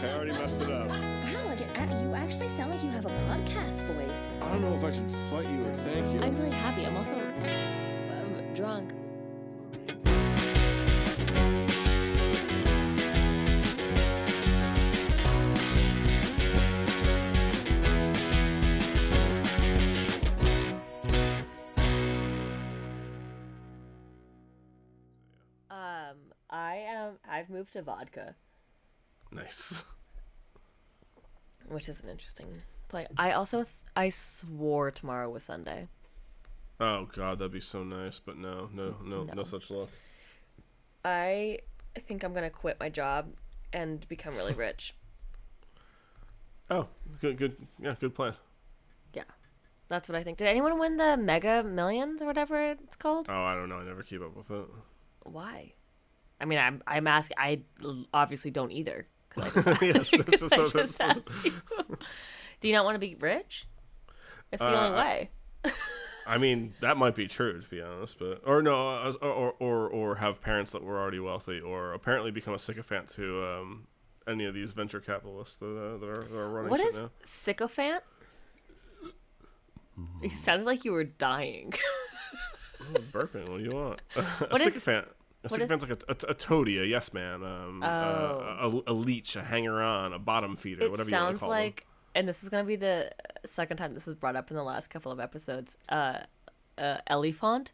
I already messed it up. Wow, like it, uh, you actually sound like you have a podcast voice. I don't know if I should fight you or thank you. I'm really happy. I'm also um, drunk. Um, I am. I've moved to vodka, Nice. which is an interesting play. I also th- I swore tomorrow was Sunday. Oh god, that'd be so nice, but no, no, no, no, No. such luck. I think I'm gonna quit my job and become really rich. Oh, good, good, yeah, good plan. Yeah, that's what I think. Did anyone win the Mega Millions or whatever it's called? Oh, I don't know. I never keep up with it. Why? I mean, I'm I'm asking. I obviously don't either. I just, Yes, that's- I just asked you. Do you not want to be rich? It's the Uh, only way. I mean, that might be true to be honest, but or no, or or or, have parents that were already wealthy, or apparently become a sycophant to um, any of these venture capitalists that, uh, that, are, that are running What is now. sycophant? You sounded like you were dying. Oh, burping. What do you want? a What is- sycophant. A is- sycophant's like a, a, a toady, a yes man, um, Oh. uh, a, a leech, a hanger on, a bottom feeder, it whatever you want to call like, and this is gonna be the second time this is brought up in the last couple of episodes. Uh, uh, elephant.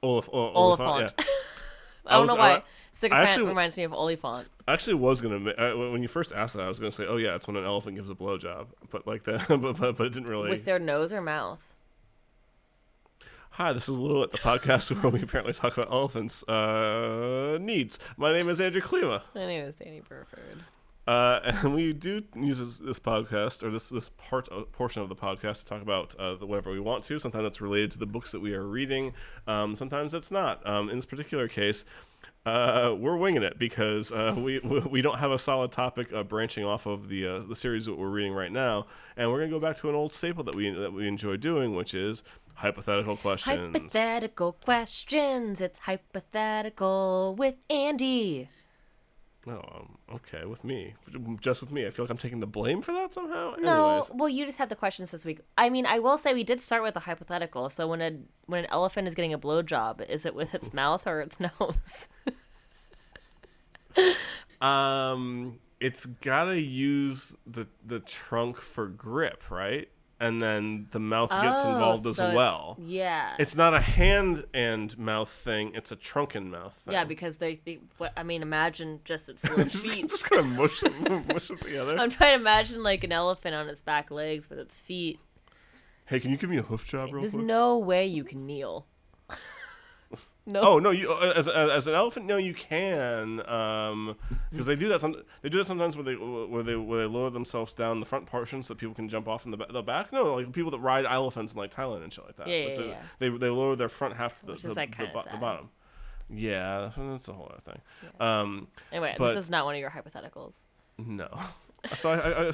them. Olif- o- Oliphant. Oliphant. Yeah. I don't was- know why. Sycophant actually- reminds me of Oliphant. I actually was gonna when you first asked that, I was gonna say, oh yeah, it's when an elephant gives a blowjob, but like that, but, but but it didn't really. With their nose or mouth? Hi, this is Little Lit the podcast where we apparently talk about elephants' uh, needs. My name is Andrew Klima. My name is Dani Burford. Uh, and we do use this, this podcast or this this part uh, portion of the podcast to talk about uh, the, whatever we want to. Sometimes it's related to the books that we are reading. Um, sometimes it's not. Um, in this particular case, uh, we're winging it because uh, we we don't have a solid topic uh, branching off of the uh, the series that we're reading right now, and we're gonna go back to an old staple that we that we enjoy doing, which is hypothetical questions. Hypothetical questions. It's hypothetical with Andy. Oh, um, okay, with me, just with me. I feel like I'm taking the blame for that somehow. No, Anyways. well, you just had the questions this week. I mean, I will say we did start with a hypothetical. So when a when an elephant is getting a blowjob, is it with its mouth or its nose? Um, it's gotta use the the trunk for grip, right? And then the mouth gets Oh, involved as so it's- well. Yeah. It's not a hand and mouth thing; it's a trunk and mouth thing. yeah, because they, they what, I mean, imagine just its little feet. just kind of mush them, mush them together. I'm trying to imagine like an elephant on its back legs with its feet. hey, can you give me a hoof job real There's quick? no way you can kneel. no. Oh no! You uh, as, as, as an elephant, no, you can, um, because they do that. Some they do that sometimes where they where they where they lower themselves down the front portion so that people can jump off in the, the back. No, like people that ride elephants in like Thailand and shit like that. Yeah, yeah, the- yeah. They they lower their front half to the, Which the, is, like, the, the bottom. Yeah, that's a whole other thing. Um, Anyway, but- this is not one of your hypotheticals. no. So I, I, I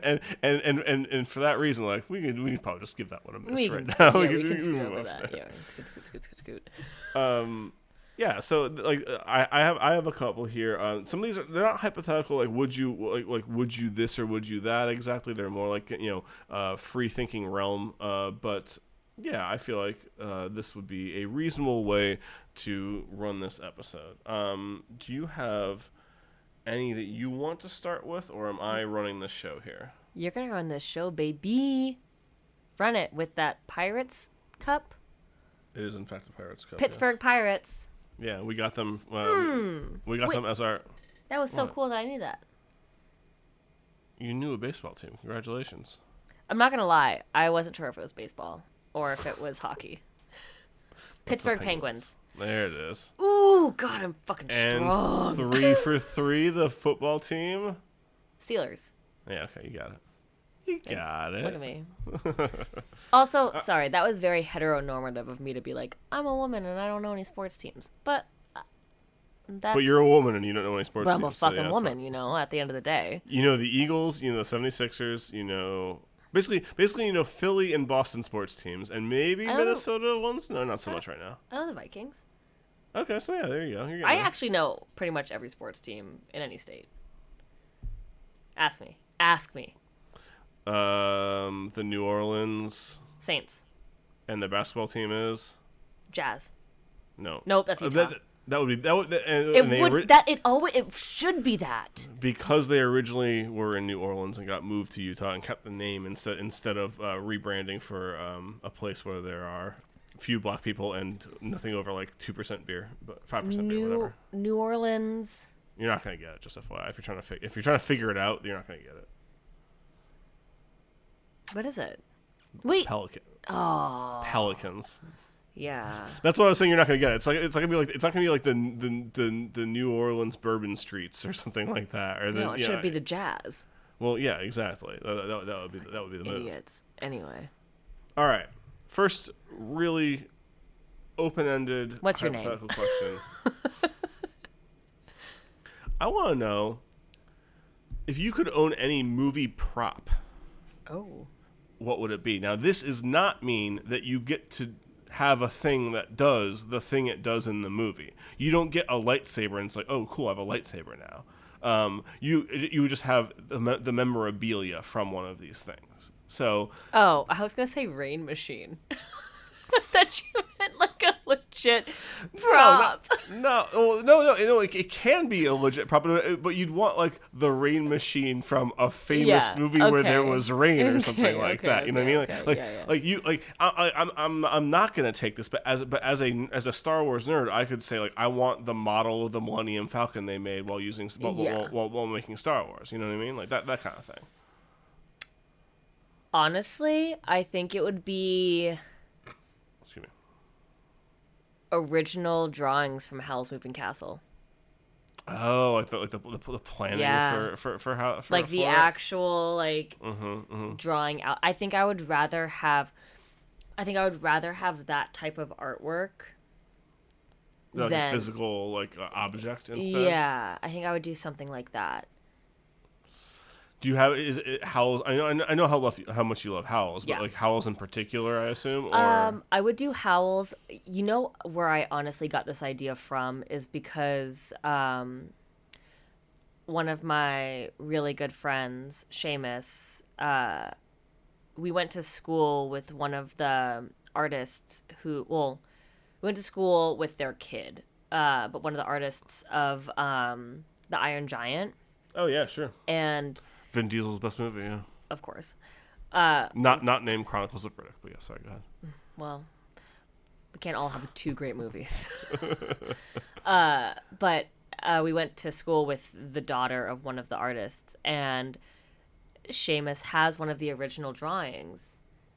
and, and and and and for that reason, like we could we could probably just give that one a miss We right can, now. yeah, could- we can could scoot over on. that. Yeah, scoot, scoot, scoot, scoot, scoot. um yeah so like i i have i have a couple here um some of these are they're not hypothetical like would you like, like would you this or would you that exactly they're more like you know uh free thinking realm uh but yeah i feel like uh this would be a reasonable way to run this episode um do you have any that you want to start with or am i running the show here You're gonna run this show, baby. Run it with that Pirates Cup, it is in fact the pirates cup yes. Pittsburgh Pirates. yeah we got them um, we got Wait. them as our That was so What? cool that I knew that. you knew a baseball team congratulations I'm not gonna lie, I wasn't sure if it was baseball or if it was hockey. Pittsburgh Penguins. There it is. Ooh, God, I'm fucking And strong. three for three, the football team. Steelers. Yeah, okay, you got it. You got it. Look at me. also, sorry, that was very heteronormative of me to be like, I'm a woman and I don't know any sports teams. But uh, that's But you're a woman and you don't know any sports but I'm a teams, so fucking yeah, woman, you know, at the end of the day. You know the Eagles, you know the 76ers, you know basically basically you know Philly and Boston sports teams and maybe I don't know- Minnesota ones. No, not so much right now. Oh, the the Okay, so yeah, there you go. I actually know pretty much every sports team in any state. Ask me. Ask me. Um, the New Orleans Saints. and the basketball team is Jazz. no. Nope, that's Uh, Utah. that, that would be that would and, It and would ori- that it always it should be that. because they originally were in New Orleans and got moved to Utah and kept the name instead instead of uh, rebranding for um, a place where there are few black people and nothing over like two percent beer, but five percent beer, whatever. New Orleans. You're not gonna get it. Just FYI, if you're trying to fi- if you're trying to figure it out, you're not gonna get it. What is it? Wait. Pelican. Oh, Pelicans. yeah. That's why I was saying you're not gonna get it. It's like it's not gonna be like it's not gonna be like the the the, the New Orleans bourbon streets or something like that. Or the, No, it should know, be the Jazz. Well, yeah, exactly. That, that, that would be that would be the move. Idiots. Anyway. All right. First, really open-ended. What's your name? question. I want to know if you could own any movie prop. Oh. What would it be? Now, this is not mean that you get to have a thing that does the thing it does in the movie. You don't get a lightsaber and it's like, oh, cool, I have a lightsaber now. Um, you you just have the, the memorabilia from one of these things. So Oh, I was gonna say rain machine. that you meant like a legit prop. No, no, oh, no, no, no. It, it can be a legit prop, but uh, but you'd want like the rain machine from a famous Yeah, movie where there was rain or Okay, something like okay, that. You know okay, what I mean? Like, okay, like, yeah, yeah. like you, like I, I, I'm, I'm, I'm not gonna take this, but as, but as a, as a Star Wars nerd, I could say like I want the model of the Millennium Falcon they made while using while, while, while, while making Star Wars. You know what I mean? Like that, that kind of thing. Honestly, I think it would be. Original drawings from Howl's Moving Castle. Oh, I thought like the, the, the planning Yeah. for, for, for how for, like the it. actual like Mm-hmm, mm-hmm. drawing out. I think I would rather have I think I would rather have that type of artwork. like a than- physical like uh, object instead. Yeah, I think I would do something like that. Do you have is it Howl's? I know I know, how love how much you love Howl's, but Yeah. like Howl's in particular, I assume. Or Um, I would do Howl's. You know where I honestly got this idea from is because um, one of my really good friends, Seamus, uh, we went to school with one of the artists who, well, we went to school with their kid, uh, but one of the artists of um, the Iron Giant, oh yeah, sure. and Vin Diesel's best movie. Yeah, of course, uh, not not named Chronicles of Riddick, but yeah. Sorry, go ahead. well, we can't all have two great movies. uh, but uh, we went to school with the daughter of one of the artists, and Seamus has one of the original drawings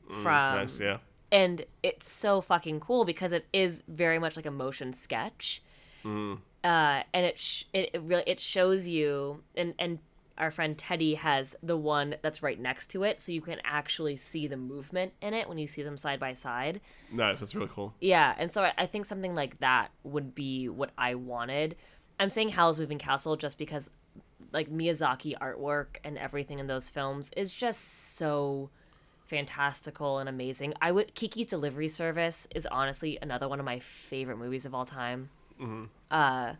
from. nice, yeah. And it's so fucking cool because it is very much like a motion sketch. Mm. Uh, and it, sh- it it really it shows you and and our friend Teddy has the one that's right next to it, so you can actually see the movement in it when you see them side by side. Nice, that's really cool. Yeah, and so I, I think something like that would be what I wanted. I'm saying Howl's Moving Castle just because, like Miyazaki artwork and everything in those films is just so fantastical and amazing. I would Kiki's Delivery Service is honestly another one of my favorite movies of all time. Uh,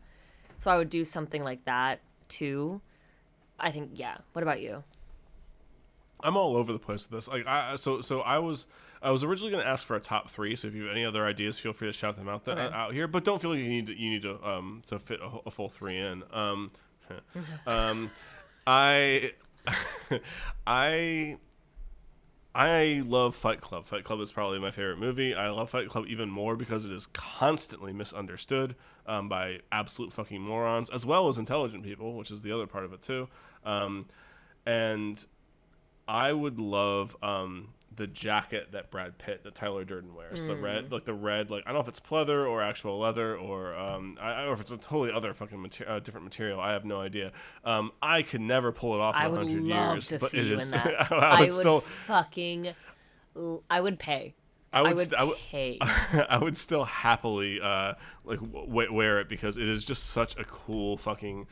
so I would do something like that too. I think yeah. What about you? I'm all over the place with this. Like, I so so I was I was originally going to ask for a top three. So if you have any other ideas, feel free to shout them out th- Okay. out here. But don't feel like you need to, you need to um to fit a, a full three in. Um, um, I I. I love Fight Club. Fight Club is probably my favorite movie. I love Fight Club even more because it is constantly misunderstood um, by absolute fucking morons, as well as intelligent people, which is the other part of it too. Um, and I would love um, the jacket that Brad Pitt, that Tyler Durden wears, the red, like the red, like I don't know if it's pleather or actual leather, or um, I, I don't know if it's a totally other fucking mater- uh, different material. I have no idea. Um, I could never pull it off in I a would hundred love years, to but see you is. in that. I, I would would still, fucking. I would pay. I I would, st- I would, pay. I would still happily uh, like w- wear it because it is just such a cool fucking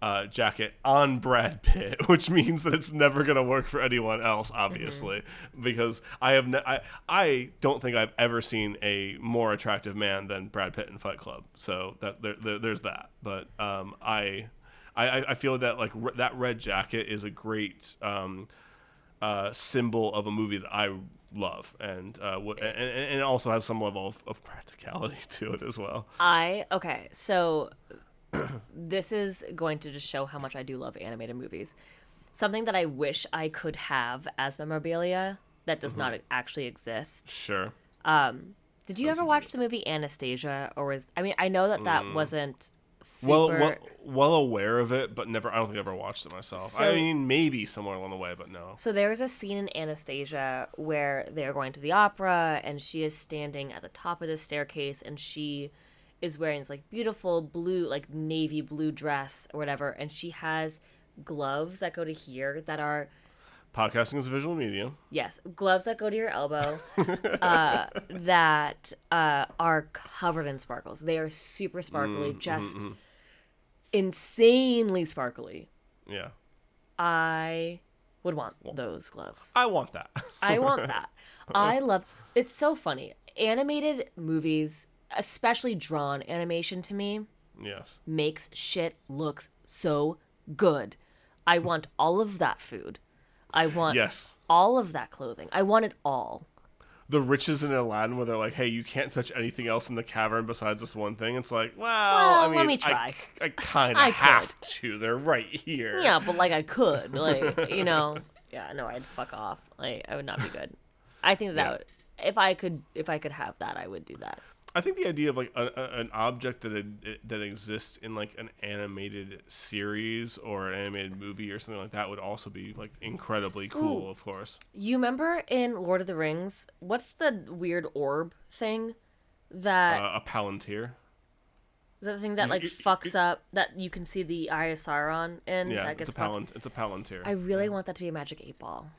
uh, jacket on Brad Pitt, which means that it's never gonna work for anyone else, obviously, because I have ne- I I don't think I've ever seen a more attractive man than Brad Pitt in Fight Club. So that there, there, there's that. But um, I. I I, I feel that like re- that red jacket is a great um, uh, symbol of a movie that I love, and uh, what and, and it also has some level of, of practicality to it as well. I okay, so this is going to just show how much I do love animated movies. Something that I wish I could have as memorabilia that does not actually exist. Sure. Did you ever watch the movie Anastasia, or was I mean I know that that wasn't super. Well, well, well aware of it, but never. I don't think I ever watched it myself. I mean, maybe somewhere along the way, but no. So there's a scene in Anastasia where they're going to the opera and she is standing at the top of the staircase and she is wearing this like beautiful blue like navy blue dress or whatever and she has gloves that go to here that are Podcasting is a visual medium. yes gloves that go to your elbow uh, that uh, are covered in sparkles they are super sparkly just insanely sparkly Yeah, i would want those gloves I want that. I want that. I love it's so funny. Animated movies, especially drawn animation to me, yes. makes shit looks so good. I want all of that food. I want Yes. all of that clothing. I want it all. The riches in Aladdin, where they're like, "Hey, you can't touch anything else in the cavern besides this one thing." It's like, well, I mean, let me try. I, kind I of have to. They're right here. Yeah, but like I could, like you know, yeah, no, I'd fuck off. Like I would not be good. I think that, Yeah. would, if I could, if I could have that, I would do that. I think the idea of like a, a, an object that it, that exists in like an animated series or an animated movie or something like that would also be like incredibly cool. Of course. You remember in Lord of the Rings, what's the weird orb thing that Uh, a palantir. Is that the thing that like y- fucks up that you can see the Eye of Sauron in? Yeah, that it's gets a fucked- palant. It's a palantir. I really want that to be a magic eight ball.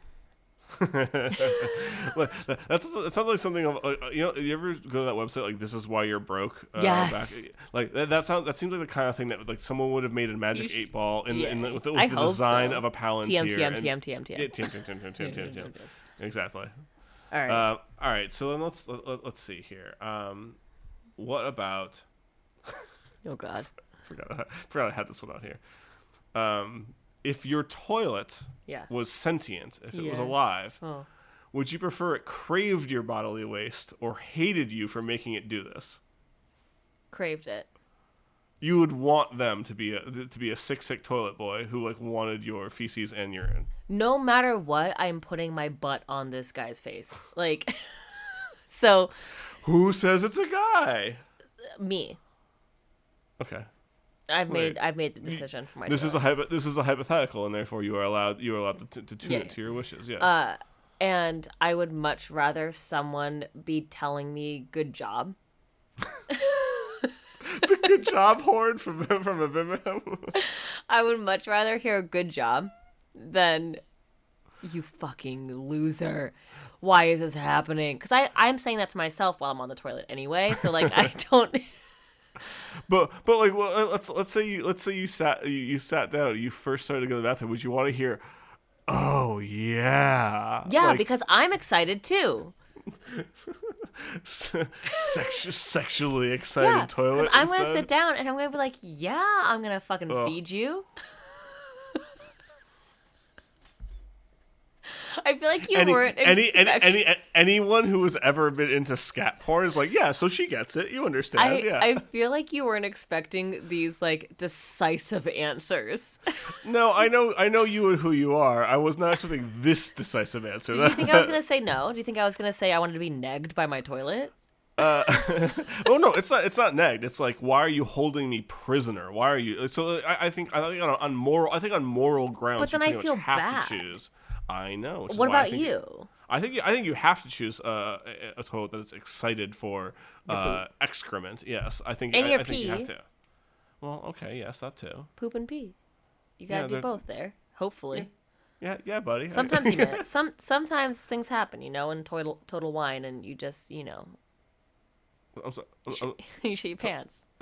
Like, that sounds like something of uh, you know. You ever go to that website like this is why you're broke? Uh, Yes. like that, that sounds that seems like the kind of thing that like someone would have made a magic sh- eight ball in, in the, Yeah. with, the- I with the design so. of a palantir. TM, TM, TM, TM, TM. Yeah, TM, TM, TM, TM, TM, TM, TM. Exactly. All right. Uh, all right. So then let's let, let, us see here. Um, what about? oh God. Forgot forgot I had this one out here. Um, if your toilet Yeah. was sentient, if it was alive, Oh. would you prefer it craved your bodily waste or hated you for making it do this? Craved it. You would want them to be a to be a sick sick toilet boy who like wanted your feces and urine. No matter what, I'm putting my butt on this guy's face. Like, so Who says it's a guy? me. Okay. I've Wait. made I've made the decision for myself. This is a hypo- this is a hypothetical, and therefore you are allowed you are allowed to, to tune Yeah. it to your wishes. Yes. Uh, and I would much rather someone be telling me good job. The good job, Horn from from Abimelech. I would much rather hear a good job than you fucking loser. Why is this happening? Because I I'm saying that to myself while I'm on the toilet anyway. So like I don't. But but like well, uh, let's let's say you let's say you sat you, you sat down you first started to go to the bathroom. Would you want to hear? Oh yeah. Yeah, Like, because I'm excited too. sexu- sexually excited Yeah, toilet. I'm gonna sit down and I'm gonna be like, yeah, I'm gonna fucking Ugh. feed you. I feel like you Any, weren't any, any, any, anyone who has ever been into scat porn is like, yeah, so she gets it. You understand. I, yeah. I feel like you weren't expecting these like decisive answers. No, I know, I know you and who you are. I was not expecting this decisive answer. Did you think I was gonna say no? Do you think I was gonna say I wanted to be negged by my toilet? oh no, it's not. It's not negged. It's like, why are you holding me prisoner? Why are you? So I, I think I think on, on moral. I think on moral grounds. But then you I feel bad. I know. What I about think- you? I think I think you have to choose uh, a, a toilet that is excited for uh, excrement. Yes, I think. And I, your I think you have pee. to. Well, okay, yes, that too. Poop and pee. You gotta Yeah, do both there. Hopefully. Yeah, yeah, buddy. Sometimes you miss. Some sometimes things happen, you know, in total total wine, and you just you know I'm sorry. I'm- I'm- you shit your pants.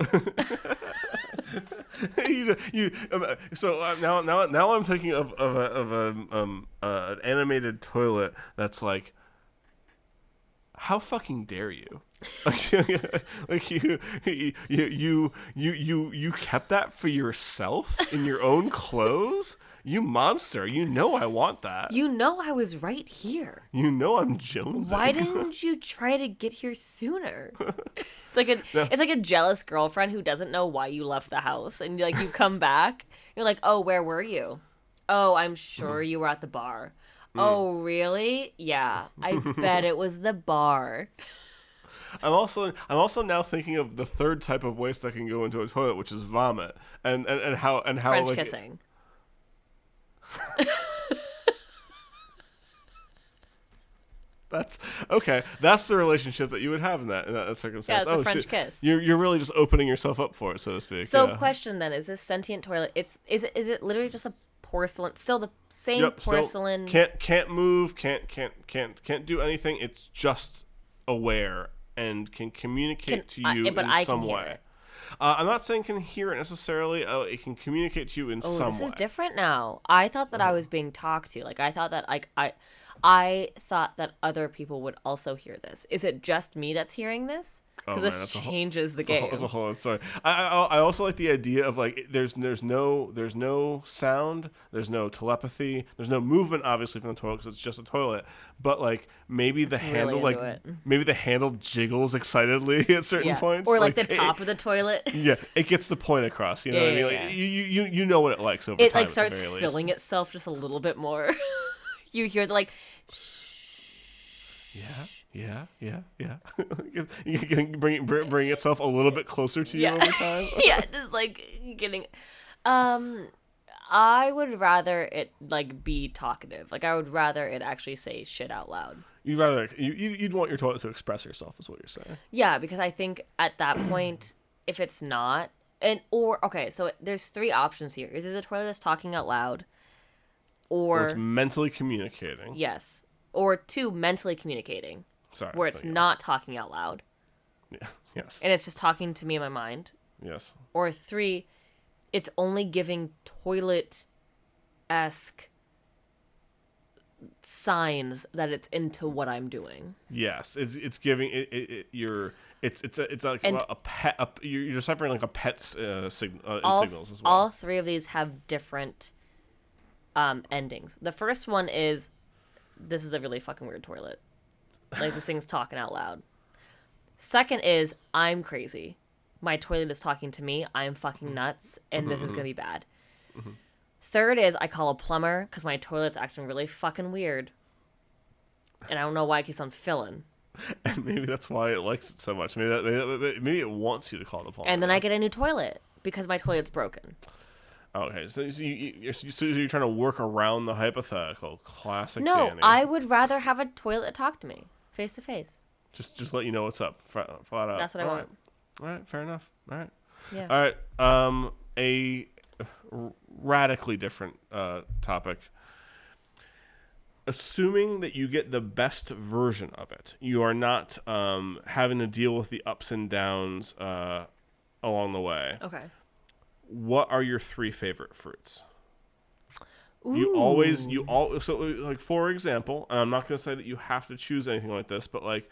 you, um, so uh, now now now I'm thinking of of a of a um uh, an animated toilet that's like how fucking dare you like, like you, you, you, you, you, you kept that for yourself in your own clothes. You monster! You know I want that. You know I was right here. You know I'm jonesing. Why didn't you try to get here sooner? It's like a it's like a jealous girlfriend who doesn't know why you left the house and like you come back. You're like, "Oh, where were you?" "Oh, I'm sure you were at the bar." Mm. "Oh, really?" "Yeah, I bet it was the bar." I'm also I'm also now thinking of the third type of waste that can go into a toilet, which is vomit, and and, and how and how French like, kissing. That's okay. That's the relationship that you would have in that in that circumstance. Yeah, it's a oh, French shit. kiss. You're you're really just opening yourself up for it, so to speak. So, yeah. question then: Is this sentient toilet? It's is it is it literally just a porcelain? Still the same Yep, porcelain? can't can't move, can't can't can't can't do anything. It's just aware and can communicate Can- to I- you but in I some way. it. Uh, I'm not saying can hear it necessarily. Uh, it can communicate to you in Oh, some this way. is different now. I thought that I was being talked to. Like I thought that like I I thought that other people would also hear this. Is it just me that's hearing this? Oh, Because man, this that's a whole- changes the It's a whole- game. it's a whole. I, I I also like the idea of like there's there's no there's no sound, there's no telepathy, there's no movement obviously from the toilet because it's just a toilet. But like maybe the really handle like it. maybe the handle jiggles excitedly at certain yeah. points, Or like, the it- top of the toilet. yeah, it gets the point across. You know Yeah, what I mean? Like, you you you know what it likes over It time. It like starts filling least. itself just a little bit more. you hear the like Yeah, yeah, yeah, yeah. you can bring it bring, itself a little bit closer to you Yeah. over time. yeah, just like getting um I would rather it like be talkative. Like I would rather it actually say shit out loud. You'd rather you you- you'd want your toilet to express yourself, is what you're saying. Yeah, because I think at that point, if it's not, and or okay, so there's three options here: either the toilet is talking out loud, Or or it's mentally communicating. yes, or two mentally communicating, Sorry. where it's not talking out loud Yeah. Yes. and it's just talking to me in my mind, yes. or three, it's only giving toilet esque signs that it's into what I'm doing. Yes. It's it's giving it, it, it you're it's it's a, it's like And- a, pet a, you're you're deciphering like a pet's uh, sig- uh, all, signals as well. all three of these have different um, endings. The first one is this is a really fucking weird toilet. Like this thing's talking out loud. Second is I'm crazy. My toilet is talking to me. I'm fucking mm-hmm. nuts, and this is mm-hmm. gonna be bad. Mm-hmm. Third is I call a plumber because my toilet's acting really fucking weird, and I don't know why it keeps on filling. and maybe that's why it likes it so much. Maybe that, maybe, maybe it wants you to call the plumber. And then I get a new toilet because my toilet's broken. Okay, so, so, you, you, you're, so you're trying to work around the hypothetical. Classic No, Dani. I would rather have a toilet talk to me face to face. just just let you know what's up. Flat, out. That's what I All want. right. All right, fair enough. All right. Yeah. All right. Um, a radically different uh, topic. Assuming that you get the best version of it, you are not um, having to deal with the ups and downs uh, along the way. Okay. What are your three favorite fruits? You always you all so like for example, and I'm not going to say that you have to choose anything like this, but like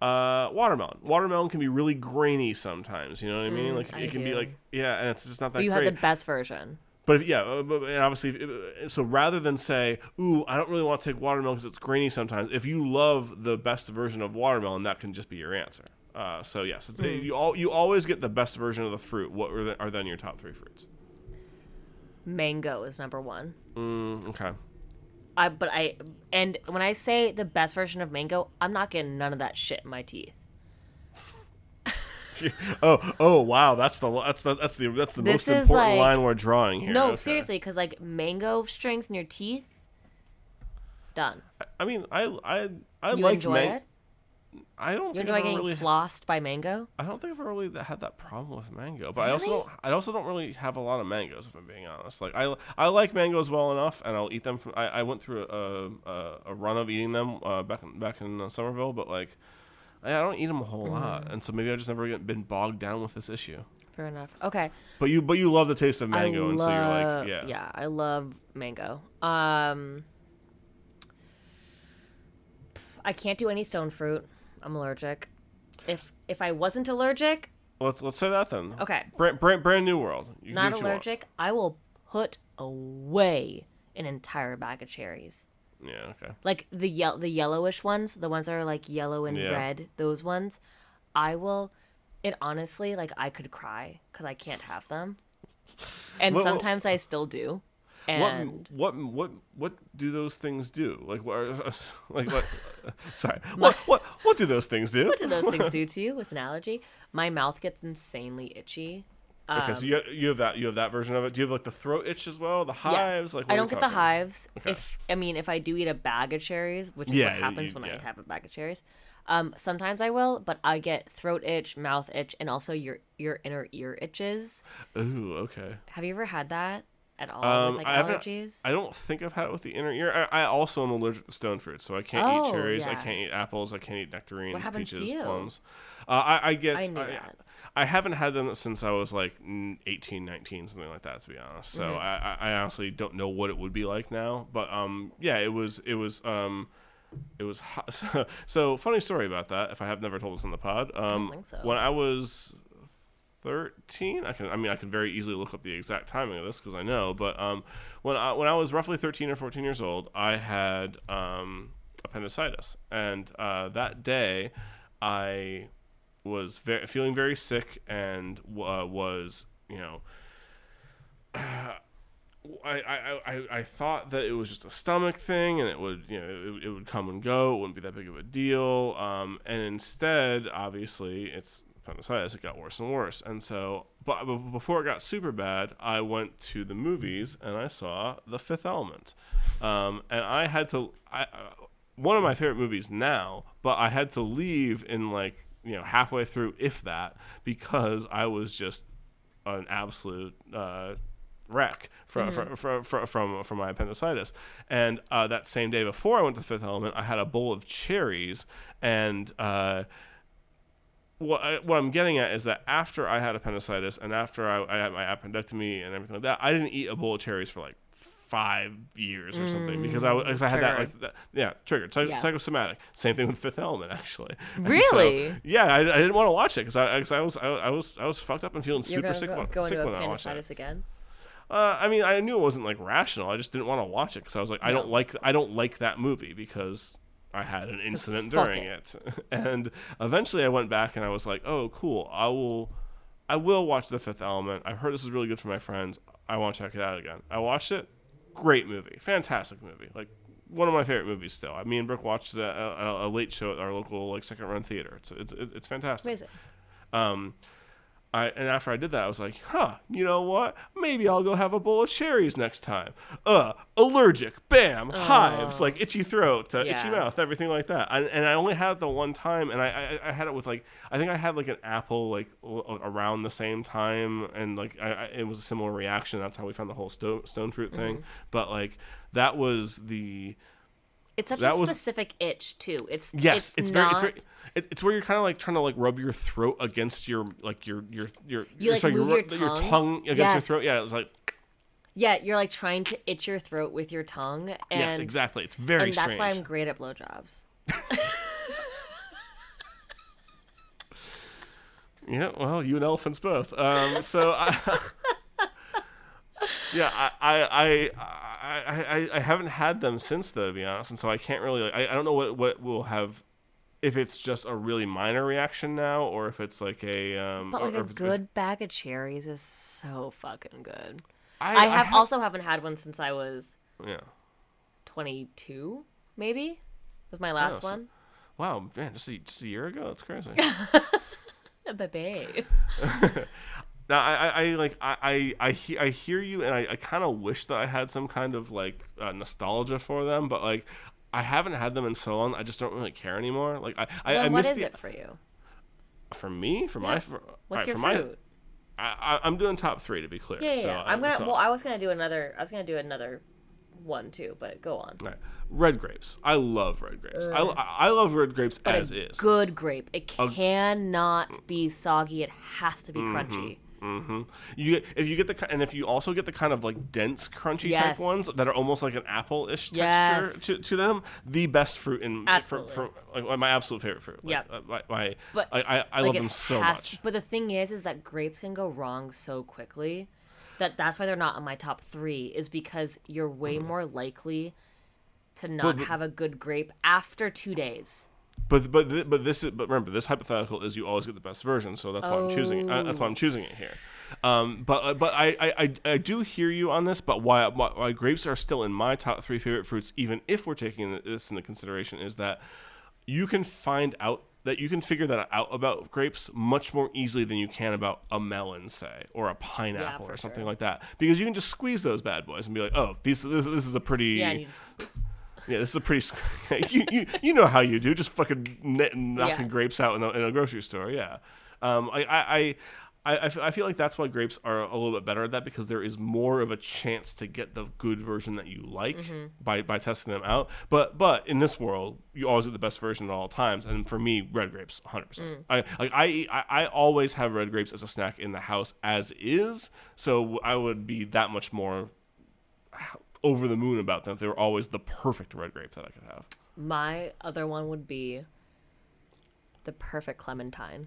uh, watermelon. Watermelon can be really grainy sometimes. You know what I mean? Like I it can be like yeah, and it's just not that But you great. have the best version. But if, yeah, uh, and obviously, if- so rather than say, "Ooh, I don't really want to take watermelon because it's grainy sometimes," if you love the best version of watermelon, that can just be your answer. Uh, so yes, it's, you all you always get the best version of the fruit. What are, the, are then your top three fruits? Mango is number one. Mm, okay. I but I and when I say the best version of mango, I'm not getting none of that shit in my teeth. oh, oh, wow! That's the that's the that's the that's the This most important like- line we're drawing here. No, Okay. seriously, because like mango strings in your teeth, done. I mean, I I I You like enjoy man- it? I don't You think enjoy I've getting really flossed by mango? I don't think I've ever really had that problem with mango, but I also don't. I also don't really have a lot of mangoes, if I'm being honest. Like I, I like mangoes well enough, and I'll eat them. From, I, I went through a, a, a run of eating them uh, back in, back in uh, Somerville, but like, I, I don't eat them a whole lot, Mm. and so maybe I just never been bogged down with this issue. Fair enough. Okay. But you, but you love the taste of mango, I and so you're like, yeah, yeah, I love mango. Um, I can't do any stone fruit. I'm allergic. if if I wasn't allergic, Let's let's say that then. Okay. Brand brand, brand new world. You not allergic, I will put away an entire bag of cherries. Yeah. Okay. Like the yel- the yellowish ones, the ones that are like yellow and Yeah. red, those ones, I will. It honestly, like I could cry because I can't have them, and What- what- sometimes I still do. And What what what what do those things do? Like what? Are, like what? sorry. What what what do those things do? what do those things do to you with an allergy? My mouth gets insanely itchy. Okay, Um, so you you have that you have that version of it. Do you have like the throat itch as well? The hives? Like what I don't get the hives. Okay. If I mean, if I do eat a bag of cherries, which is Yeah, what happens you- when yeah. I have a bag of cherries, um, sometimes I will. But I get throat itch, mouth itch, and also your your inner ear itches. Ooh, okay. Have you ever had that at all Um, with like I allergies? I don't think I've had it with the inner ear. I, I also am allergic to stone fruit, so I can't Oh, eat cherries. I can't eat apples. I can't eat nectarines, What happens to peaches, you? plums. Uh, I, I get. I I, that. I haven't had them since I was like n- 18, 19, something like that. To be honest, so Mm-hmm. I, I I honestly don't know what it would be like now. But um, yeah, it was it was um. It was hot. So, so funny story about that. If I have never told this on the pod, um, think so. when I was 13 i can i mean i can very easily look up the exact timing of this because i know but um when i when i was roughly 13 or 14 years old i had um appendicitis. And uh, that day i was very, feeling very sick and uh, was you know I, I, I, I thought that it was just a stomach thing and it would you know it, it would come and go. It wouldn't be that big of a deal. Um, and instead obviously it's appendicitis it got worse and worse and so but, before it got super bad I went to the movies and I saw The Fifth Element um, and I had to I, uh, one of my favorite movies now but I had to leave in like you know halfway through if that because I was just an absolute uh, wreck from, from, from, from, from, from my appendicitis. And uh, that same day before I went to Fifth Element, I had a bowl of cherries. And uh, what, I, what I'm getting at is that after I had appendicitis and after I, I had my appendectomy and everything like that, I didn't eat a bowl of cherries for like five years or something because I, because I had that like that, yeah triggered Psych- Yeah. psychosomatic same thing with Fifth Element actually And so- Really? yeah I, I didn't want to watch it because I, 'cause I was I, I was I was fucked up and feeling You're super sick, go, when, go sick into when I watched it again? uh, I mean, I knew it wasn't like rational. I just didn't want to watch it because I was like, I don't like, I don't like that movie because I had an incident during it. And eventually, I went back and I was like, oh, cool. I will, I will watch The Fifth Element. I've heard this is really good for my friends. I want to check it out again. I watched it. Great movie, fantastic movie. Like one of my favorite movies. Still, I me and Brooke watched it at a, a late show at our local like second run theater. It's it's it's fantastic. Amazing. Um, I and after I did that, I was like, huh, you know what? Maybe I'll go have a bowl of cherries next time. Uh, allergic, bam, hives, like itchy throat, uh, itchy mouth, everything like that. And, and I only had it the one time, and I, I I had it with like I think I had like an apple like l- around the same time, and like I, I, it was a similar reaction. That's how we found the whole stone stone fruit thing. Mm-hmm. But like that was the It's such That a was- specific itch too. It's Yes, it's, very, it's very, it, it's where you're kind of like trying to like rub your throat against your like your your your You, like, sorry, move your your tongue? tongue against your throat. Yeah, it's like yeah. You're like trying to itch your throat with your tongue, and yes, exactly. It's very and that's why I'm great at blowjobs. Yeah, well, you and elephants both. Um, so I, yeah, I I, I I I I haven't had them since though, to be honest, and so I can't really. I, I don't know what what will have. If it's just a really minor reaction now, or if it's like a um, But like a good bag of cherries is so fucking good. I, I have ha- also haven't had one since I was yeah. 22, maybe was my last so- one. Wow, man, just a, just a year ago, that's crazy. Baby. Now I, I, like I I I, he- I hear you and I, I kind of wish that I had some kind of like uh, nostalgia for them, but like I haven't had them in so long. I just don't really care anymore. Like I I, Well, I miss is the it for you? for me for my for, What's alright, your for my fruit? I, I I'm doing top three to be clear. Yeah, yeah. so, yeah. uh, I'm gonna. so- Well, I was gonna do another. I was gonna do another one too, but go on. alright. red grapes. I love red grapes. I, I love red grapes But as a is. good grape. It cannot be soggy. It has to be Mm-hmm. crunchy. Mm-hmm. You get if you get the and if you also get the kind of like dense, crunchy Yes. type ones that are almost like an apple-ish Yes. texture to, to them, the best fruit in for, Absolutely. for like my absolute favorite fruit. Like, Yep. uh, my, my But I I, I like, love them so has- much. But the thing is, is that grapes can go wrong so quickly that that's why they're not in my top three. Is because you're way more likely to not Mm-hmm. but- have a good grape after two days. But but th- but this is but remember this hypothetical is you always get the best version, so that's why I'm choosing it. Uh, that's why. I'm choosing it here. Um, but uh, but I, I, I, I do hear you on this. But why, why why grapes are still in my top three favorite fruits, even if we're taking this into consideration, is that you can find out that you can figure that out about grapes much more easily than you can about a melon, say, or a pineapple for or something sure. like that, because you can just squeeze those bad boys and be like, oh, these this, this is a pretty Yeah, and you just yeah, this is a pretty. you, you you know how you do, just fucking net, knocking Yeah. grapes out in a, in a grocery store. Yeah, um, I, I, I, I, I feel like that's why grapes are a little bit better at that because there is more of a chance to get the good version that you like Mm-hmm. by, by testing them out. But but in this world, you always get the best version at all times. And for me, red grapes, hundred Mm. percent. I like I, I I always have red grapes as a snack in the house as is. So I would be that much more over the moon about them they were always the perfect red grape that I could have. my other one would be the perfect clementine.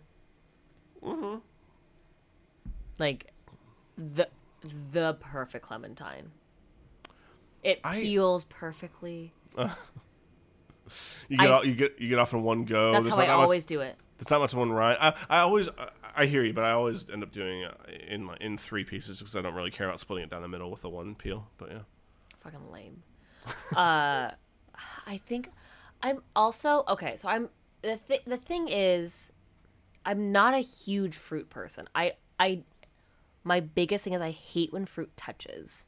Mm-hmm. Like the the perfect clementine. It I- peels perfectly. You get I- off, you get you get off in one go. That's There's how I not that much- always do it. It's not much one rind. I, I always I, I hear you, but I always end up doing it in in three pieces because I don't really care about splitting it down the middle with the one peel. But yeah, fucking lame. uh, I think I'm also okay. So I'm the th- the thing is, I'm not a huge fruit person. I I my biggest thing is I hate when fruit touches.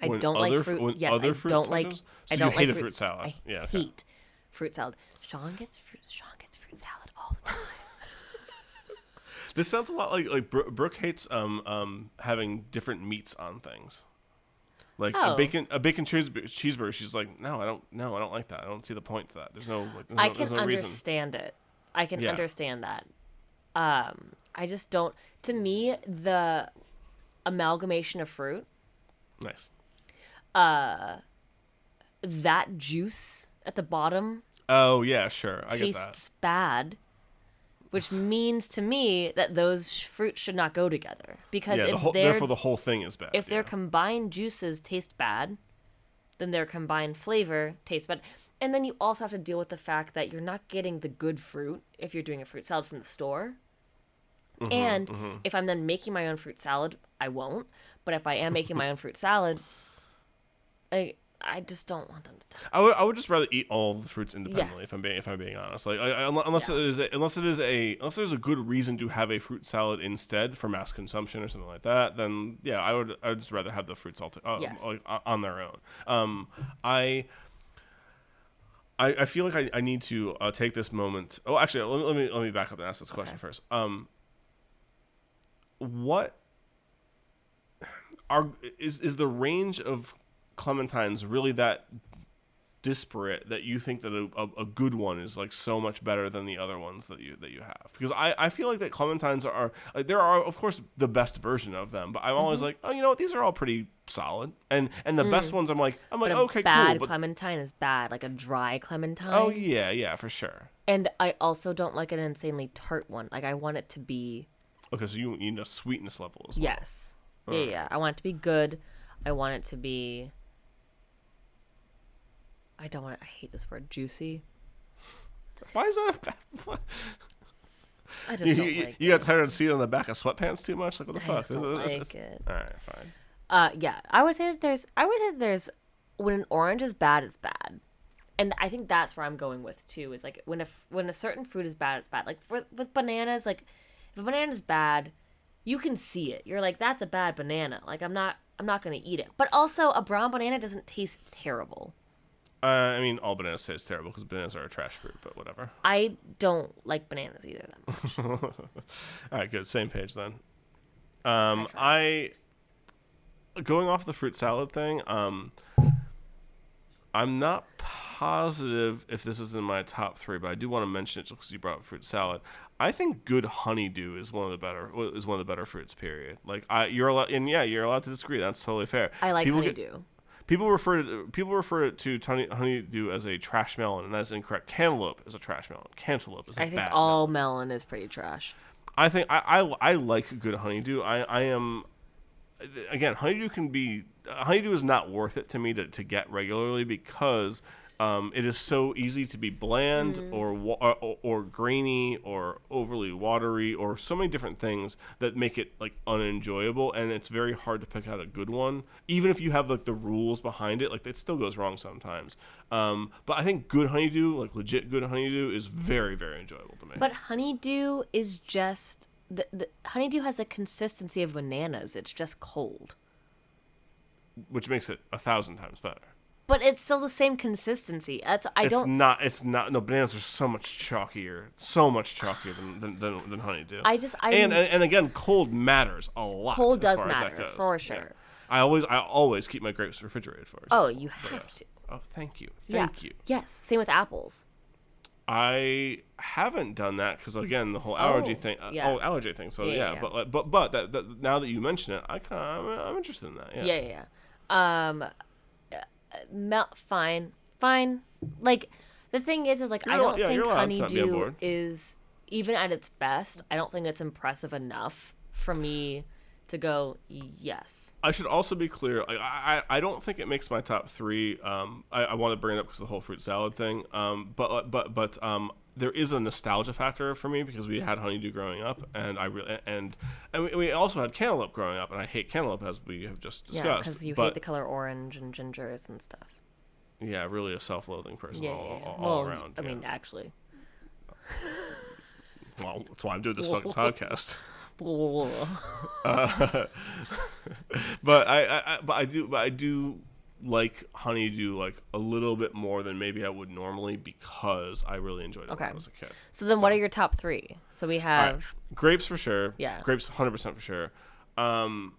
I When don't other like fruit. yes, other I fruit don't like. touches? I don't you like hate a fruit fruit salad. I Yeah, okay. hate fruit salad. Sean gets fruit. Sean gets fruit salad all the time. this sounds a lot like like Brooke hates um um having different meats on things. Like a Oh. bacon a bacon cheese, cheeseburger, she's like, no, I don't, no, I don't like that. I don't see the point to that. There's no, like, there's I no, can no reason. understand it. I can Yeah. understand that. Um, I just don't. To me, the amalgamation of fruit, Nice. that juice at the bottom Oh yeah, sure, I get that. tastes bad, which means to me that those sh- fruits should not go together. Because Yeah, the whole, therefore the whole thing is bad. if their combined juices taste bad, then their combined flavor tastes bad. And then you also have to deal with the fact that you're not getting the good fruit if you're doing a fruit salad from the store. Mm-hmm, and if I'm then making my own fruit salad, I won't. But if I am making my own fruit salad, I I just don't want them to touch. I would, I would just rather eat all the fruits independently Yes. if I'm being if I'm being honest. Like I, I, unless Yeah. it is a, unless it is a unless there's a good reason to have a fruit salad instead for mass consumption or something like that, then yeah, I would I would just rather have the fruits all uh, Yes. like, on their own. Um, I. I, I feel like I, I need to uh, take this moment. Oh, actually, let me, let me let me back up and ask this question Okay. first. Um, what are is is the range of clementines really that disparate that you think that a, a, a good one is like so much better than the other ones that you that you have because I, I feel like that clementines are like there are of course the best version of them but I'm always Mm-hmm. like oh you know what these are all pretty solid and and the best ones I'm like I'm like Mm. But a okay bad cool but clementine is bad, like a dry clementine. oh yeah yeah for sure And I also don't like an insanely tart one. Like I want it to be okay so you you need a sweetness level as well yes, yeah, yeah. I want it to be good. I want it to be. I don't want. To. I hate this word, juicy. why is that a bad I just you, don't you, like. you got tired of seeing it on the back of sweatpants too much like what the I fuck just don't It's- like it. all right fine Uh, yeah, I would say that there's. I would say that there's when an orange is bad, it's bad, and I think that's where I'm going with too. Is like when a when a certain fruit is bad, it's bad. Like for with bananas, like if a banana is bad, you can see it. You're like, that's a bad banana. Like I'm not. I'm not gonna eat it. But also, a brown banana doesn't taste terrible. Uh, I mean, all bananas taste terrible because bananas are a trash fruit, but whatever. I don't like bananas either. That much. All right, good. Same page then. Um, I going off the fruit salad thing. Um, I'm not positive if this is in my top three, but I do want to mention it just because you brought up fruit salad. I think good honeydew is one of the better is one of the better fruits. Period. Like I, you're allowed, and yeah, you're allowed to disagree. That's totally fair. I like People get- honeydew. People refer to people refer to honey, honeydew as a trash melon, and that's incorrect. Cantaloupe is a trash melon. Cantaloupe is a I think bad all melon. melon is pretty trash. I think I, I I like good honeydew. I I am again honeydew can be honeydew is not worth it to me to, to get regularly because um, it is so easy to be bland or, wa- or or grainy or overly watery or so many different things that make it like unenjoyable and it's very hard to pick out a good one even if you have like the rules behind it like it still goes wrong sometimes um, but I think good honeydew like legit good honeydew is very very enjoyable to me But honeydew is just the, the honeydew has a consistency of bananas. It's just cold. which makes it a thousand times better But it's still the same consistency. That's I it's don't It's not. It's not. No, bananas are so much chalkier, so much chalkier than than, than, than honeydew. I just I and, and and again, cold matters a lot. Cold does far as that matter, for Yeah. sure. I always I always keep my grapes refrigerated for. Oh, you have yes. to. Oh, thank you, yeah. thank you. Yes, same with apples. I haven't done that because again, the whole allergy Oh, thing. Uh, yeah. Oh, allergy thing. So Yeah, yeah, yeah, yeah. but but but that, that now that you mention it, I kind of I'm, I'm interested in that. Yeah. Yeah, yeah. yeah. Um, uh, mel- fine, fine. Like the thing is, is like I You're al- don't yeah, think you're allowed to not be on honeydew is even at its best. I don't think it's impressive enough for me to go yes. I should also be clear. I, I I don't think it makes my top three. Um, I, I want to bring it up because the whole fruit salad thing. Um, but but but um, there is a nostalgia factor for me because we had honeydew growing up, and I really and and we, we also had cantaloupe growing up, and I hate cantaloupe as we have just Yeah, discussed. because you but, hate the color orange and gingers and stuff. Yeah, really a self-loathing person Yeah, all, yeah, yeah. all, all well, around. I yeah. mean, actually. well, that's why I'm doing this fucking podcast. but I, I, I but I do but I do like honeydew like a little bit more than maybe I would normally because I really enjoyed it when Okay. I was a kid. So then, what are your top three? So we All right, have grapes for sure. Yeah. grapes 100 percent for sure. Um,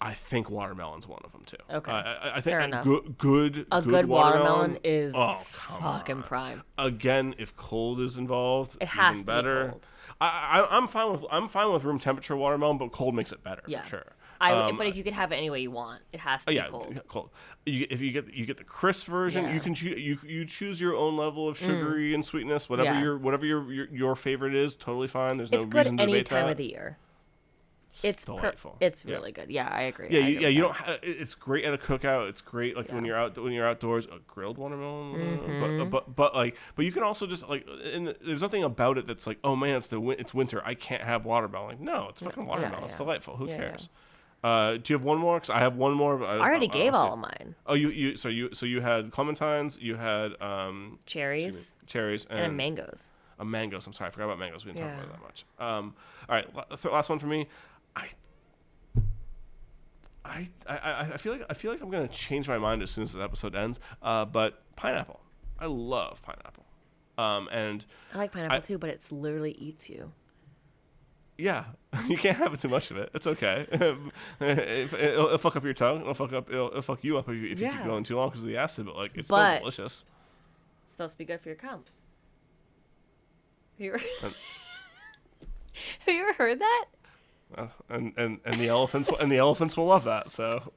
I think watermelon's one of them too. Okay. I, I, I think Fair a enough. good good a good, good watermelon, is oh fucking on. prime. Again, if cold is involved, It has even to be better. cold. I, I, I'm fine with I'm fine with room temperature watermelon, but cold makes it better Yeah. for sure. I Um, but if you could have it any way you want, it has to Oh, be yeah, cold. cold. You, if you get you get the crisp version, Yeah. you can choose you you choose your own level of sugary and sweetness, whatever Mm. Yeah. your whatever your, your your favorite is. Totally fine. There's It's no reason to any debate time of the year. It's per- delightful. it's Yeah. really good. Yeah, I agree. Yeah, I agree yeah, you that. don't. Ha- it's great at a cookout. It's great like when you're out when you're outdoors. A grilled watermelon, uh, Mm-hmm. but but but like but you can also just like and there's nothing about it that's like oh man it's the it's winter I can't have watermelon. Like no, it's fucking watermelon. It's yeah. delightful. Who Yeah, yeah. cares? Uh, do you have one more? Cause I have one more. but I already I'll- gave all of mine. Oh, you you so you so you had clementines, you had um Cherries cherries and, and mangoes. uh, mangoes. I'm sorry, I forgot about mangoes. We didn't talk about that much. Um, all right, last one for me. I, I, I, I- I feel like I feel like I'm gonna change my mind as soon as this episode ends. Uh, but pineapple, I love pineapple. Um, and I like pineapple I- too, but it's literally eats you. Yeah, you can't have too much of it. It's okay. If- it'll, it'll fuck up your tongue. It'll fuck up. It'll, it'll fuck you up if you, if you keep going too long because of the acid. But like, it's But- still delicious. It's supposed to be good for your cum. Have you ever, have you ever heard that? Uh, and and and the elephants will- and the elephants will love that. So